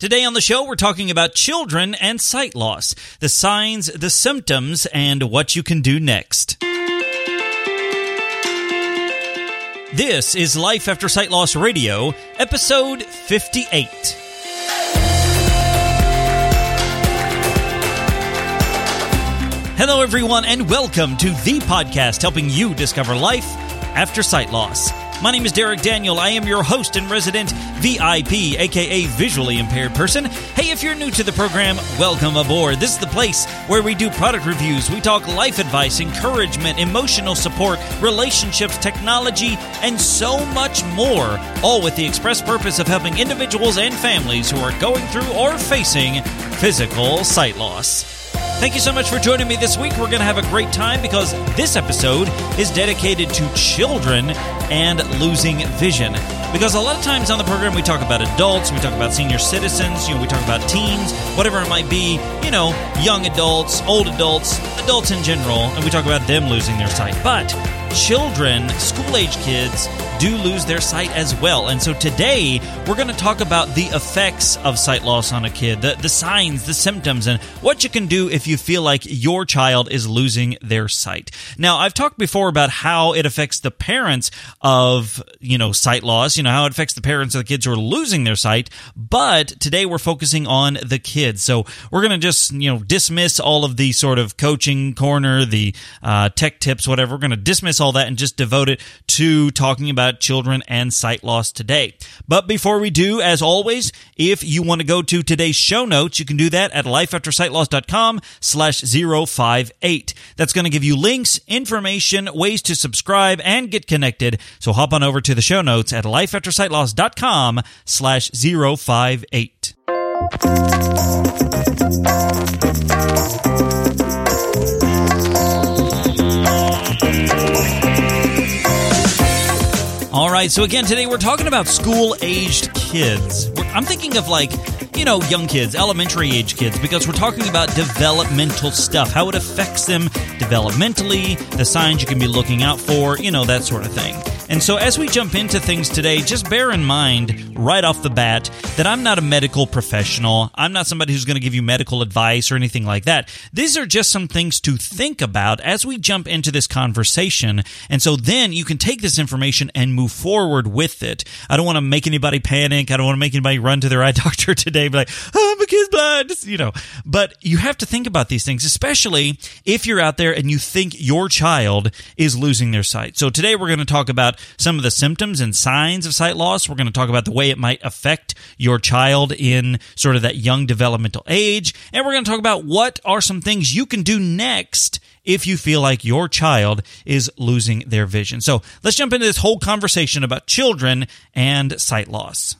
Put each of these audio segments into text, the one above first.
Today on the show, we're talking about children and sight loss, the signs, the symptoms, and what you can do next. This is Life After Sight Loss Radio, episode 58. Hello, everyone, and welcome to the podcast helping you discover life after sight loss. My name is Derek Daniel. I am your host and resident VIP, aka visually impaired person. Hey, if you're new to the program, welcome aboard. This is the place where we do product reviews, we talk life advice, encouragement, emotional support, relationships, technology, and so much more, all with the express purpose of helping individuals and families who are going through or facing physical sight loss. Thank you so much for joining me this week. We're going to have a great time because this episode is dedicated to children and losing vision. Because a lot of times on the program we talk about adults, we talk about senior citizens, you know, we talk about teens, whatever it might be, you know, young adults, old adults, adults in general, and we talk about them losing their sight. But children, school age kids, do lose their sight as well. And so today we're going to talk about the effects of sight loss on a kid, the, the signs, the symptoms, and what you can do if you feel like your child is losing their sight. Now, I've talked before about how it affects the parents of, you know, sight loss, you know, how it affects the parents of the kids who are losing their sight. But today we're focusing on the kids. So we're going to just, you know, dismiss all of the sort of coaching corner, the uh, tech tips, whatever. We're going to dismiss all that and just devote it to talking about children and sight loss today. But before we do, as always, if you want to go to today's show notes, you can do that at lifeaftersightloss.com slash 058. That's going to give you links, information, ways to subscribe, and get connected. So hop on over to the show notes at lifeaftersightloss.com slash 058. Right, so again, today we're talking about school aged kids. I'm thinking of like, you know, young kids, elementary age kids, because we're talking about developmental stuff, how it affects them developmentally, the signs you can be looking out for, you know, that sort of thing. And so, as we jump into things today, just bear in mind right off the bat that I'm not a medical professional. I'm not somebody who's going to give you medical advice or anything like that. These are just some things to think about as we jump into this conversation. And so, then you can take this information and move forward with it. I don't want to make anybody panic. I don't want to make anybody run to their eye doctor today, be like, oh, my kid's blind, you know. But you have to think about these things, especially if you're out there and you think your child is losing their sight. So, today we're going to talk about some of the symptoms and signs of sight loss. We're going to talk about the way it might affect your child in sort of that young developmental age. And we're going to talk about what are some things you can do next if you feel like your child is losing their vision. So let's jump into this whole conversation about children and sight loss.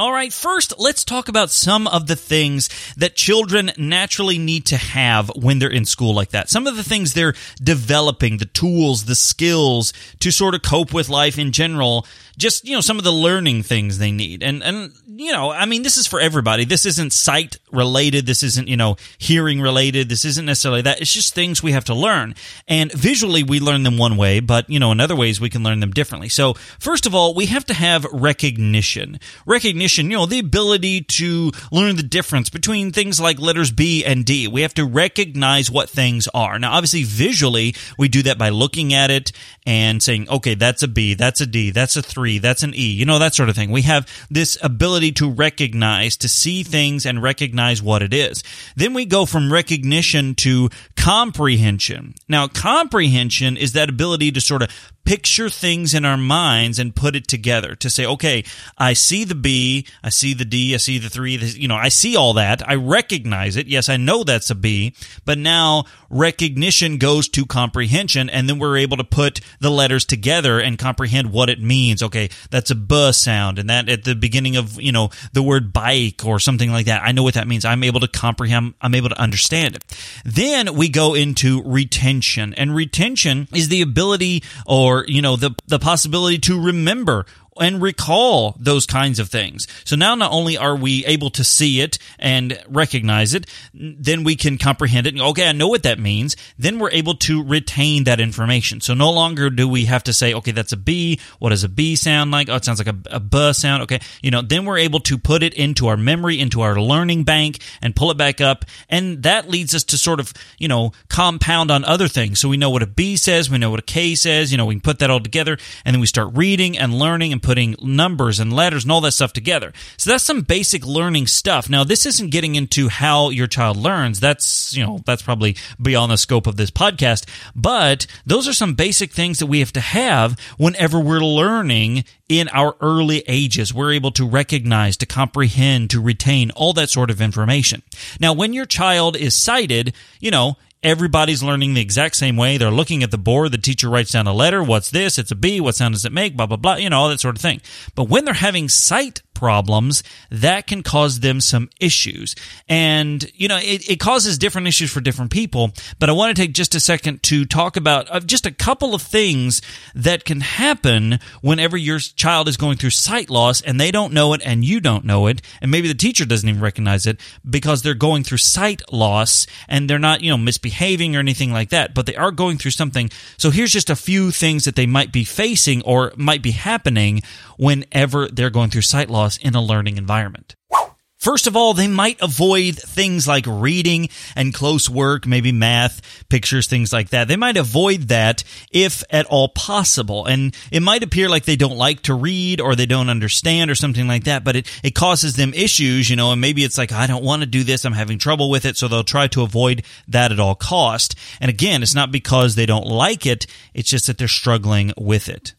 All right, first, let's talk about some of the things that children naturally need to have when they're in school like that. Some of the things they're developing, the tools, the skills to sort of cope with life in general just you know some of the learning things they need and and you know i mean this is for everybody. This isn't sight related. This isn't you know hearing related. This isn't necessarily that. It's just things we have to learn. And visually we learn them one way but you know in other ways we can learn them differently. So first of all we have to have recognition. Recognition you know the ability to learn the difference between things like letters b and d. We have to recognize what things are. Now obviously visually we do that by looking at it and saying okay that's a b that's a d that's a 3 that's an E, you know, that sort of thing. We have this ability to recognize, to see things and recognize what it is. Then we go from recognition to comprehension. Now, comprehension is that ability to sort of picture things in our minds and put it together to say, okay, I see the B, I see the D, I see the three, you know, I see all that. I recognize it. Yes, I know that's a B, but now recognition goes to comprehension and then we're able to put the letters together and comprehend what it means. Okay, that's a B sound and that at the beginning of, you know, the word bike or something like that. I know what that means. I'm able to comprehend, I'm able to understand it. Then we go into retention and retention is the ability or you know the the possibility to remember and recall those kinds of things. So now not only are we able to see it and recognize it, then we can comprehend it. Okay, I know what that means. Then we're able to retain that information. So no longer do we have to say, okay, that's a B. What does a B sound like? Oh, it sounds like a a, a B sound. Okay. You know, then we're able to put it into our memory, into our learning bank and pull it back up. And that leads us to sort of, you know, compound on other things. So we know what a B says. We know what a K says. You know, we can put that all together and then we start reading and learning and putting numbers and letters and all that stuff together. So that's some basic learning stuff. Now, this isn't getting into how your child learns. That's, you know, that's probably beyond the scope of this podcast. But those are some basic things that we have to have whenever we're learning in our early ages. We're able to recognize, to comprehend, to retain all that sort of information. Now, when your child is sighted, you know, Everybody's learning the exact same way. They're looking at the board. The teacher writes down a letter. What's this? It's a B. What sound does it make? Blah, blah, blah. You know, all that sort of thing. But when they're having sight problems, that can cause them some issues. And, you know, it, it causes different issues for different people. But I want to take just a second to talk about uh, just a couple of things that can happen whenever your child is going through sight loss and they don't know it and you don't know it. And maybe the teacher doesn't even recognize it because they're going through sight loss and they're not, you know, misbehaving or anything like that, but they are going through something. So here's just a few things that they might be facing or might be happening whenever they're going through sight loss in a learning environment. First of all, they might avoid things like reading and close work, maybe math, pictures, things like that. They might avoid that if at all possible. And it might appear like they don't like to read or they don't understand or something like that, but it, it causes them issues, you know, and maybe it's like, I don't want to do this. I'm having trouble with it. So they'll try to avoid that at all cost. And again, it's not because they don't like it. It's just that they're struggling with it.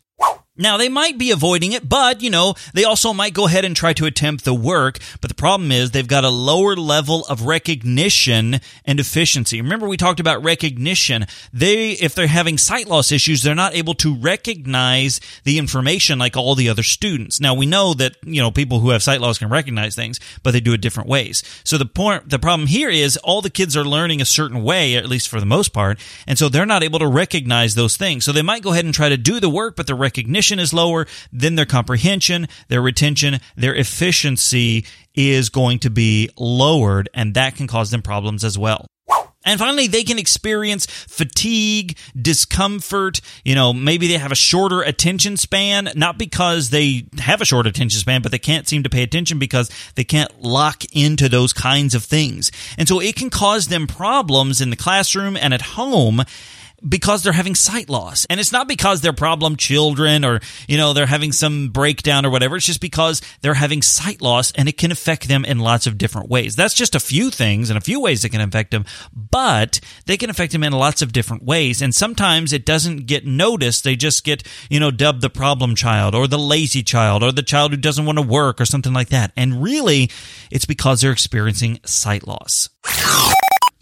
Now, they might be avoiding it, but, you know, they also might go ahead and try to attempt the work. But the problem is they've got a lower level of recognition and efficiency. Remember, we talked about recognition. They, if they're having sight loss issues, they're not able to recognize the information like all the other students. Now, we know that, you know, people who have sight loss can recognize things, but they do it different ways. So the point, the problem here is all the kids are learning a certain way, at least for the most part, and so they're not able to recognize those things. So they might go ahead and try to do the work, but the recognition is lower, then their comprehension, their retention, their efficiency is going to be lowered, and that can cause them problems as well. And finally, they can experience fatigue, discomfort. You know, maybe they have a shorter attention span, not because they have a short attention span, but they can't seem to pay attention because they can't lock into those kinds of things. And so it can cause them problems in the classroom and at home because they're having sight loss. And it's not because they're problem children or, you know, they're having some breakdown or whatever. It's just because they're having sight loss and it can affect them in lots of different ways. That's just a few things and a few ways that can affect them, but they can affect them in lots of different ways. And sometimes it doesn't get noticed. They just get, you know, dubbed the problem child or the lazy child or the child who doesn't want to work or something like that. And really, it's because they're experiencing sight loss.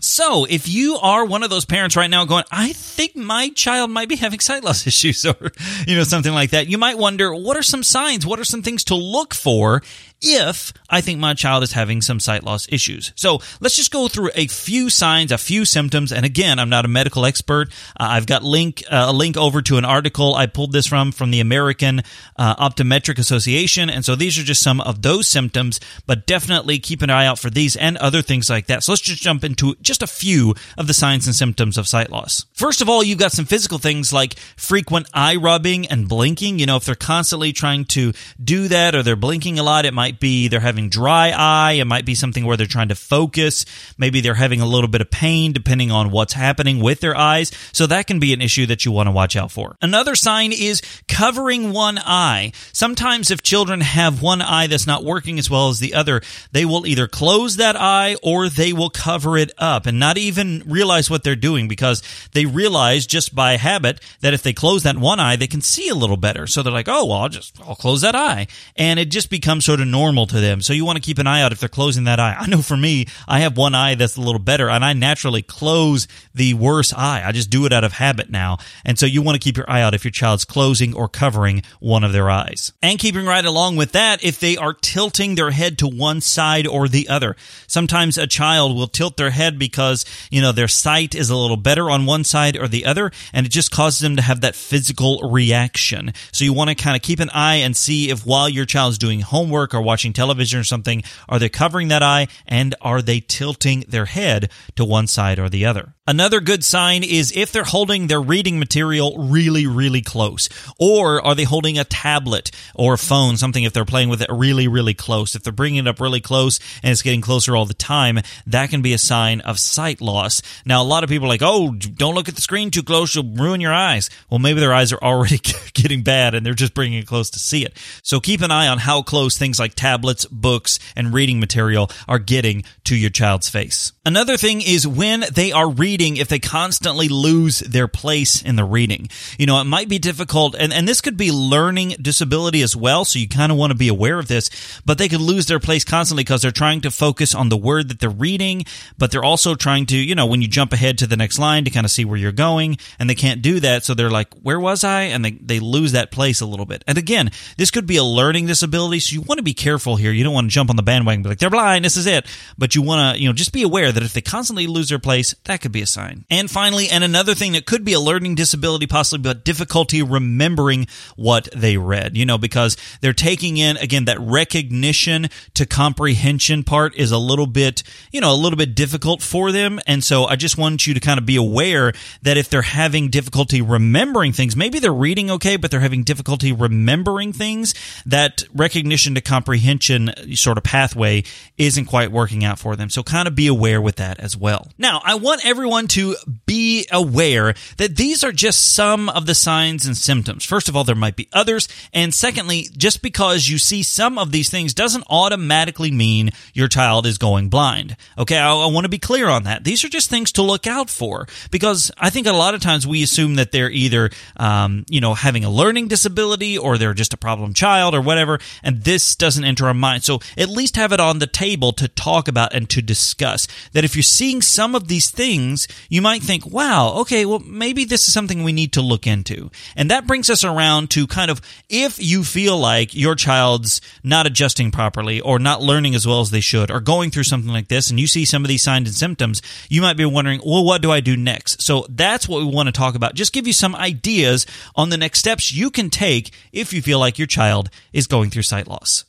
So, if you are one of those parents right now going, I think my child might be having sight loss issues or, you know, something like that, you might wonder, what are some signs? What are some things to look for if I think my child is having some sight loss issues. So let's just go through a few signs, a few symptoms. And again, I'm not a medical expert. Uh, I've got link uh, a link over to an article I pulled this from from the American uh, Optometric Association. And so these are just some of those symptoms, but definitely keep an eye out for these and other things like that. So let's just jump into just a few of the signs and symptoms of sight loss. First of all, you've got some physical things like frequent eye rubbing and blinking. You know, if they're constantly trying to do that or they're blinking a lot, it might might be they're having dry eye. It might be something where they're trying to focus. Maybe they're having a little bit of pain depending on what's happening with their eyes. So that can be an issue that you want to watch out for. Another sign is covering one eye. Sometimes if children have one eye that's not working as well as the other, they will either close that eye or they will cover it up and not even realize what they're doing because they realize just by habit that if they close that one eye, they can see a little better. So they're like, oh, well, I'll just, I'll close that eye. And it just becomes sort of normal to them. So you want to keep an eye out if they're closing that eye. I know for me, I have one eye that's a little better and I naturally close the worse eye. I just do it out of habit now. And so you want to keep your eye out if your child's closing or covering one of their eyes. And keeping right along with that, if they are tilting their head to one side or the other. Sometimes a child will tilt their head because, you know, their sight is a little better on one side or the other, and it just causes them to have that physical reaction. So you want to kind of keep an eye and see if while your child's doing homework or watching television or something, are they covering that eye and are they tilting their head to one side or the other? Another good sign is if they're holding their reading material really, really close. Or are they holding a tablet or a phone, something if they're playing with it really, really close. If they're bringing it up really close and it's getting closer all the time, that can be a sign of sight loss. Now, a lot of people are like, oh, don't look at the screen too close, you'll ruin your eyes. Well, maybe their eyes are already getting bad and they're just bringing it close to see it. So keep an eye on how close things like tablets, books, and reading material are getting to your child's face. Another thing is when they are reading, if they constantly lose their place in the reading. You know, it might be difficult, and, and this could be learning disability as well, so you kind of want to be aware of this, but they could lose their place constantly because they're trying to focus on the word that they're reading, but they're also trying to, you know, when you jump ahead to the next line to kind of see where you're going, and they can't do that, so they're like, where was I? And they, they lose that place a little bit. And again, this could be a learning disability, so you want to be careful here. You don't want to jump on the bandwagon and be like, they're blind, this is it. But you want to, you know, just be aware that if they constantly lose their place, that could be a sign. And finally, and another thing that could be a learning disability, possibly, but difficulty remembering what they read, you know, because they're taking in, again, that recognition to comprehension part is a little bit, you know, a little bit difficult for them. And so I just want you to kind of be aware that if they're having difficulty remembering things, maybe they're reading okay, but they're having difficulty remembering things, that recognition to comprehension sort of pathway isn't quite working out for them. So kind of be aware with that as well. Now, I want everyone to be aware that these are just some of the signs and symptoms. First of all, there might be others. And secondly, just because you see some of these things doesn't automatically mean your child is going blind. Okay, I, I want to be clear on that. These are just things to look out for because I think a lot of times we assume that they're either, um, you know, having a learning disability or they're just a problem child or whatever. And this doesn't enter our mind. So at least have it on the table to talk about and to discuss that if you're seeing some of these things, you might think, wow, okay, well, maybe this is something we need to look into. And that brings us around to kind of if you feel like your child's not adjusting properly or not learning as well as they should or going through something like this and you see some of these signs and symptoms, you might be wondering, well, what do I do next? So that's what we want to talk about. Just give you some ideas on the next steps you can take if you feel like your child is going through sight loss.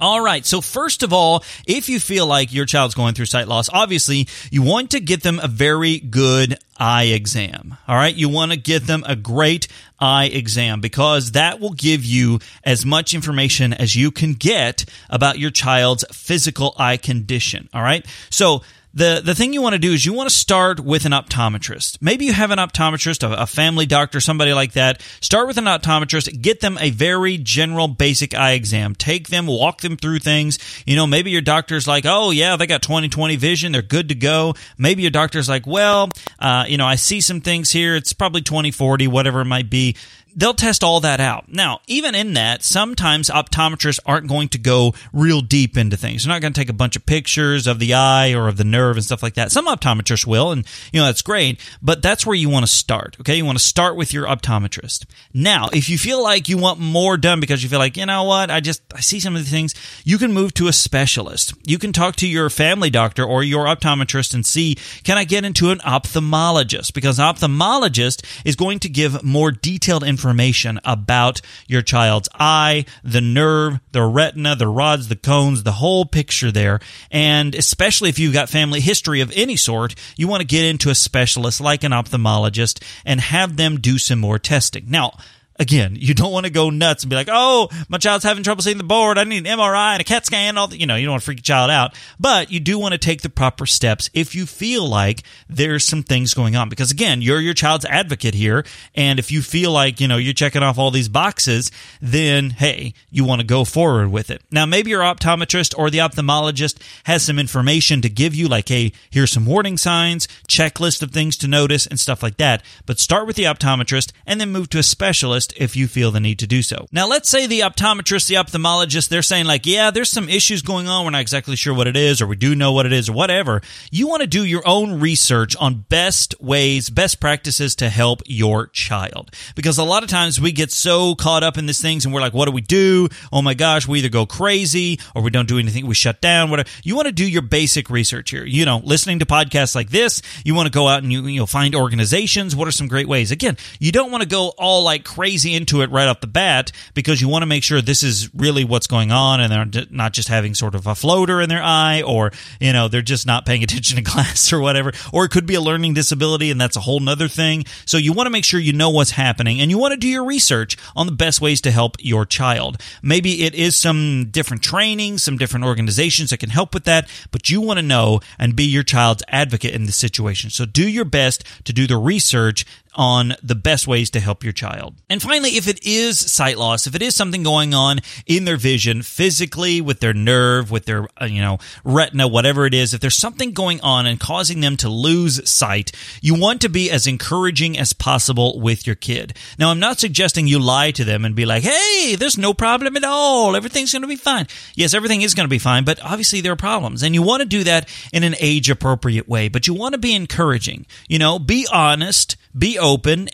All right. So first of all, if you feel like your child's going through sight loss, obviously you want to get them a very good eye exam. All right. You want to get them a great eye exam because that will give you as much information as you can get about your child's physical eye condition. All right. So the the thing you want to do is you want to start with an optometrist. Maybe you have an optometrist, a, a, family doctor, somebody like that. Start with an optometrist. Get them a very general, basic eye exam. Take them, walk them through things. You know, maybe your doctor's like, oh yeah, they got 20/20 vision, they're good to go. Maybe your doctor's like, well, uh, you know, I see some things here. It's probably 20/40, whatever it might be they'll test all that out. Now, even in that, sometimes optometrists aren't going to go real deep into things. They're not going to take a bunch of pictures of the eye or of the nerve and stuff like that. Some optometrists will, and you know that's great, but that's where you want to start. Okay, you want to start with your optometrist. Now, if you feel like you want more done because you feel like, you know what, I just I see some of the things, you can move to a specialist. You can talk to your family doctor or your optometrist and see, can I get into an ophthalmologist? Because an ophthalmologist is going to give more detailed information information about your child's eye, the nerve, the retina, the rods, the cones, the whole picture there. And especially if you've got family history of any sort, you want to get into a specialist like an ophthalmologist and have them do some more testing. Now, Again, you don't want to go nuts and be like, "Oh, my child's having trouble seeing the board. I need an MRI and a CAT scan." All the, you know, you don't want to freak your child out, but you do want to take the proper steps if you feel like there's some things going on. Because again, you're your child's advocate here, and if you feel like you know you're checking off all these boxes, then hey, you want to go forward with it. Now, maybe your optometrist or the ophthalmologist has some information to give you, like, "Hey, here's some warning signs, checklist of things to notice, and stuff like that." But start with the optometrist and then move to a specialist specialist if you feel the need to do so. Now, let's say the optometrist, the ophthalmologist, they're saying like, yeah, there's some issues going on. We're not exactly sure what it is, or we do know what it is, or whatever. You want to do your own research on best ways, best practices to help your child. Because a lot of times we get so caught up in these things and we're like, what do we do? Oh my gosh, we either go crazy or we don't do anything. We shut down, whatever. You want to do your basic research here. You know, listening to podcasts like this, you want to go out and you, you know, find organizations. What are some great ways? Again, you don't want to go all like crazy into it right off the bat because you want to make sure this is really what's going on and they're not just having sort of a floater in their eye or, you know, they're just not paying attention to class or whatever. Or it could be a learning disability and that's a whole nother thing. So you want to make sure you know what's happening and you want to do your research on the best ways to help your child. Maybe it is some different training, some different organizations that can help with that, but you want to know and be your child's advocate in this situation. So do your best to do the research on the best ways to help your child. And finally, if it is sight loss, if it is something going on in their vision, physically, with their nerve, with their, uh, you know, retina, whatever it is, if there's something going on and causing them to lose sight, you want to be as encouraging as possible with your kid. Now, I'm not suggesting you lie to them and be like, hey, there's no problem at all. Everything's going to be fine. Yes, everything is going to be fine, but obviously there are problems. And you want to do that in an age appropriate way, but you want to be encouraging. You know, be honest be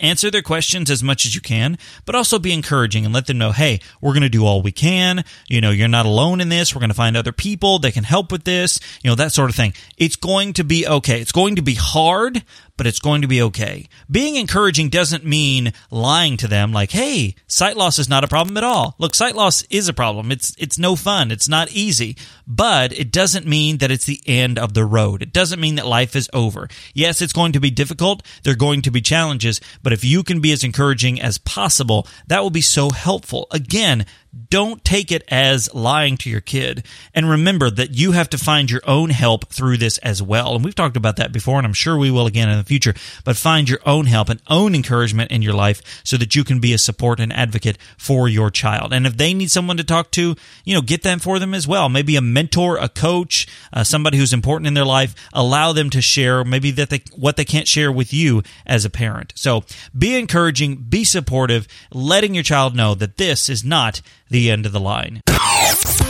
answer their questions as much as you can, but also be encouraging and let them know, hey, we're going to do all we can. You know, you're not alone in this. We're going to find other people that can help with this, you know, that sort of thing. It's going to be okay. It's going to be hard, but it's going to be okay. Being encouraging doesn't mean lying to them like, "Hey, sight loss is not a problem at all." Look, sight loss is a problem. It's it's no fun. It's not easy. But it doesn't mean that it's the end of the road. It doesn't mean that life is over. Yes, it's going to be difficult. There're going to be challenges, but if you can be as encouraging as possible, that will be so helpful. Again, don't take it as lying to your kid. And remember that you have to find your own help through this as well. And we've talked about that before, and I'm sure we will again in the future. But find your own help and own encouragement in your life so that you can be a support and advocate for your child. And if they need someone to talk to, you know, get them for them as well. Maybe a mentor, a coach, uh, somebody who's important in their life. Allow them to share maybe that they, what they can't share with you as a parent. So be encouraging, be supportive, letting your child know that this is not the end of the line.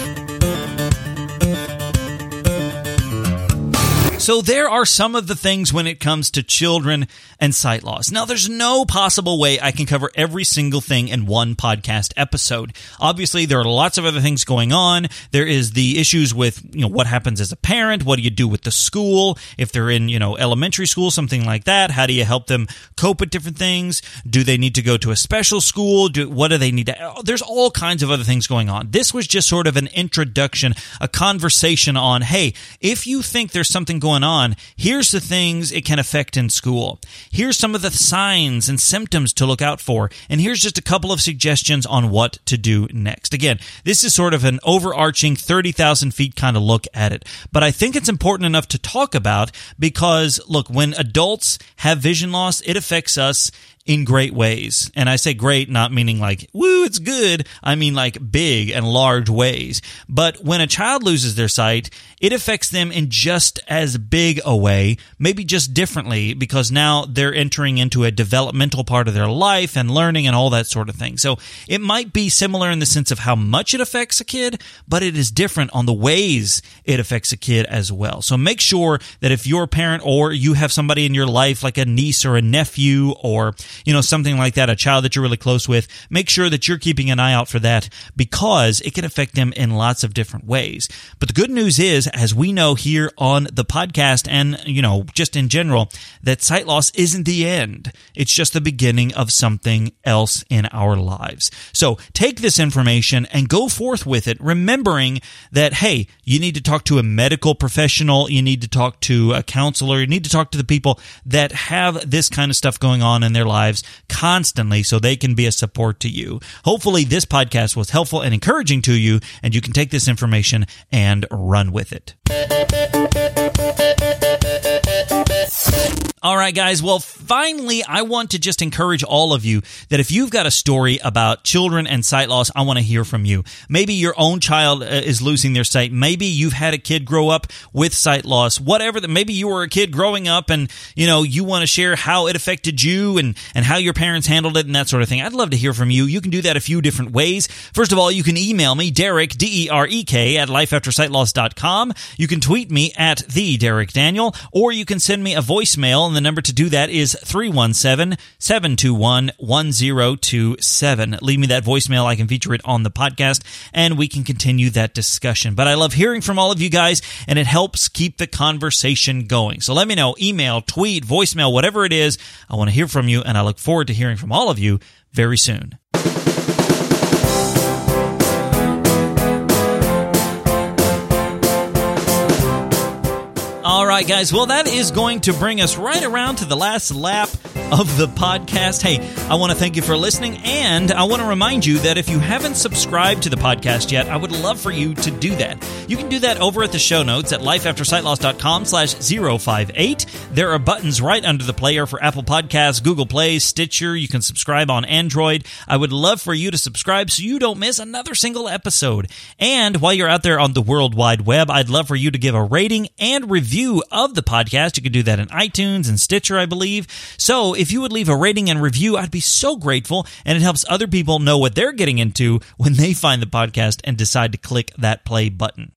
So there are some of the things when it comes to children and sight loss. Now, there's no possible way I can cover every single thing in one podcast episode. Obviously, there are lots of other things going on. There is the issues with, you know, what happens as a parent? What do you do with the school? If they're in, you know, elementary school, something like that, how do you help them cope with different things? Do they need to go to a special school? Do, what do they need to, uh, there's all kinds of other things going on. This was just sort of an introduction, a conversation on, hey, if you think there's something going going on, here's the things it can affect in school. Here's some of the signs and symptoms to look out for. And here's just a couple of suggestions on what to do next. Again, this is sort of an overarching 30,000 feet kind of look at it. But I think it's important enough to talk about because, look, when adults have vision loss, it affects us in great ways. And I say great, not meaning like, woo, it's good. I mean like big and large ways. But when a child loses their sight, it affects them in just as big a way, maybe just differently, because now they're entering into a developmental part of their life and learning and all that sort of thing. So it might be similar in the sense of how much it affects a kid, but it is different on the ways it affects a kid as well. So make sure that if you're a parent or you have somebody in your life like a niece or a nephew or you know, something like that, a child that you're really close with, make sure that you're keeping an eye out for that because it can affect them in lots of different ways. But the good news is, as we know here on the podcast and, you know, just in general, that sight loss isn't the end. It's just the beginning of something else in our lives. So take this information and go forth with it, remembering that, hey, you need to talk to a medical professional, you need to talk to a counselor, you need to talk to the people that have this kind of stuff going on in their lives lives constantly so they can be a support to you. Hopefully, this podcast was helpful and encouraging to you, and you can take this information and run with it. All right, guys. Well, finally, I want to just encourage all of you that if you've got a story about children and sight loss, I want to hear from you. Maybe your own child uh, is losing their sight. Maybe you've had a kid grow up with sight loss. Whatever that, maybe you were a kid growing up and, you know, you want to share how it affected you and, and how your parents handled it and that sort of thing. I'd love to hear from you. You can do that a few different ways. First of all, you can email me, Derek, D-E-R-E-K, at lifeaftersightloss.com. You can tweet me at the Derek Daniel, or you can send me a voicemail and the number to do that is 317 721 1027. Leave me that voicemail. I can feature it on the podcast and we can continue that discussion. But I love hearing from all of you guys and it helps keep the conversation going. So let me know email, tweet, voicemail, whatever it is. I want to hear from you and I look forward to hearing from all of you very soon. Right, guys. Well, that is going to bring us right around to the last lap of the podcast. Hey, I want to thank you for listening, and I want to remind you that if you haven't subscribed to the podcast yet, I would love for you to do that. You can do that over at the show notes at lifeaftersightloss.com slash 058. There are buttons right under the player for Apple Podcasts, Google Play, Stitcher. You can subscribe on Android. I would love for you to subscribe so you don't miss another single episode. And while you're out there on the World Wide Web, I'd love for you to give a rating and review of the podcast. You can do that in iTunes and Stitcher, I believe. So if you would leave a rating and review, I'd be so grateful. And it helps other people know what they're getting into when they find the podcast and decide to click that play button.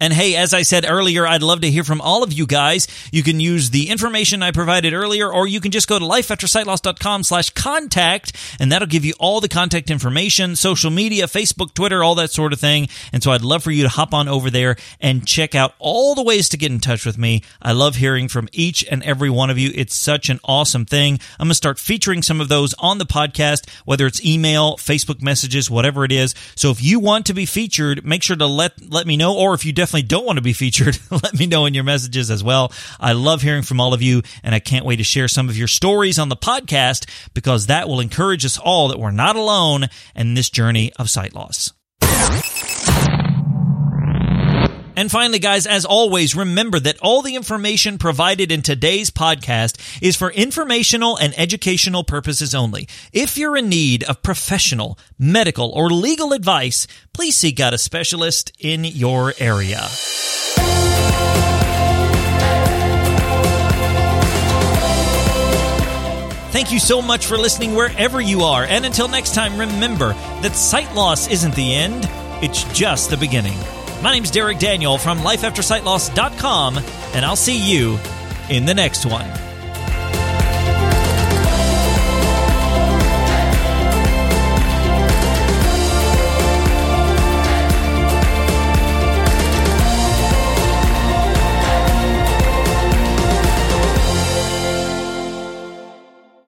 And hey, as I said earlier, I'd love to hear from all of you guys. You can use the information I provided earlier, or you can just go to lifeaftersightloss.com slash contact, and that'll give you all the contact information, social media, Facebook, Twitter, all that sort of thing. And so I'd love for you to hop on over there and check out all the ways to get in touch with me. I love hearing from each and every one of you. It's such an awesome thing. I'm going to start featuring some of those on the podcast, whether it's email, Facebook messages, whatever it is. So if you want to be featured, make sure to let, let me know, or if you definitely don't want to be featured, let me know in your messages as well. I love hearing from all of you, and I can't wait to share some of your stories on the podcast because that will encourage us all that we're not alone in this journey of sight loss. And finally, guys, as always, remember that all the information provided in today's podcast is for informational and educational purposes only. If you're in need of professional, medical, or legal advice, please seek out a specialist in your area. Thank you so much for listening wherever you are. And until next time, remember that sight loss isn't the end, it's just the beginning. My name's Derek Daniel from lifeaftersightloss.com, and I'll see you in the next one.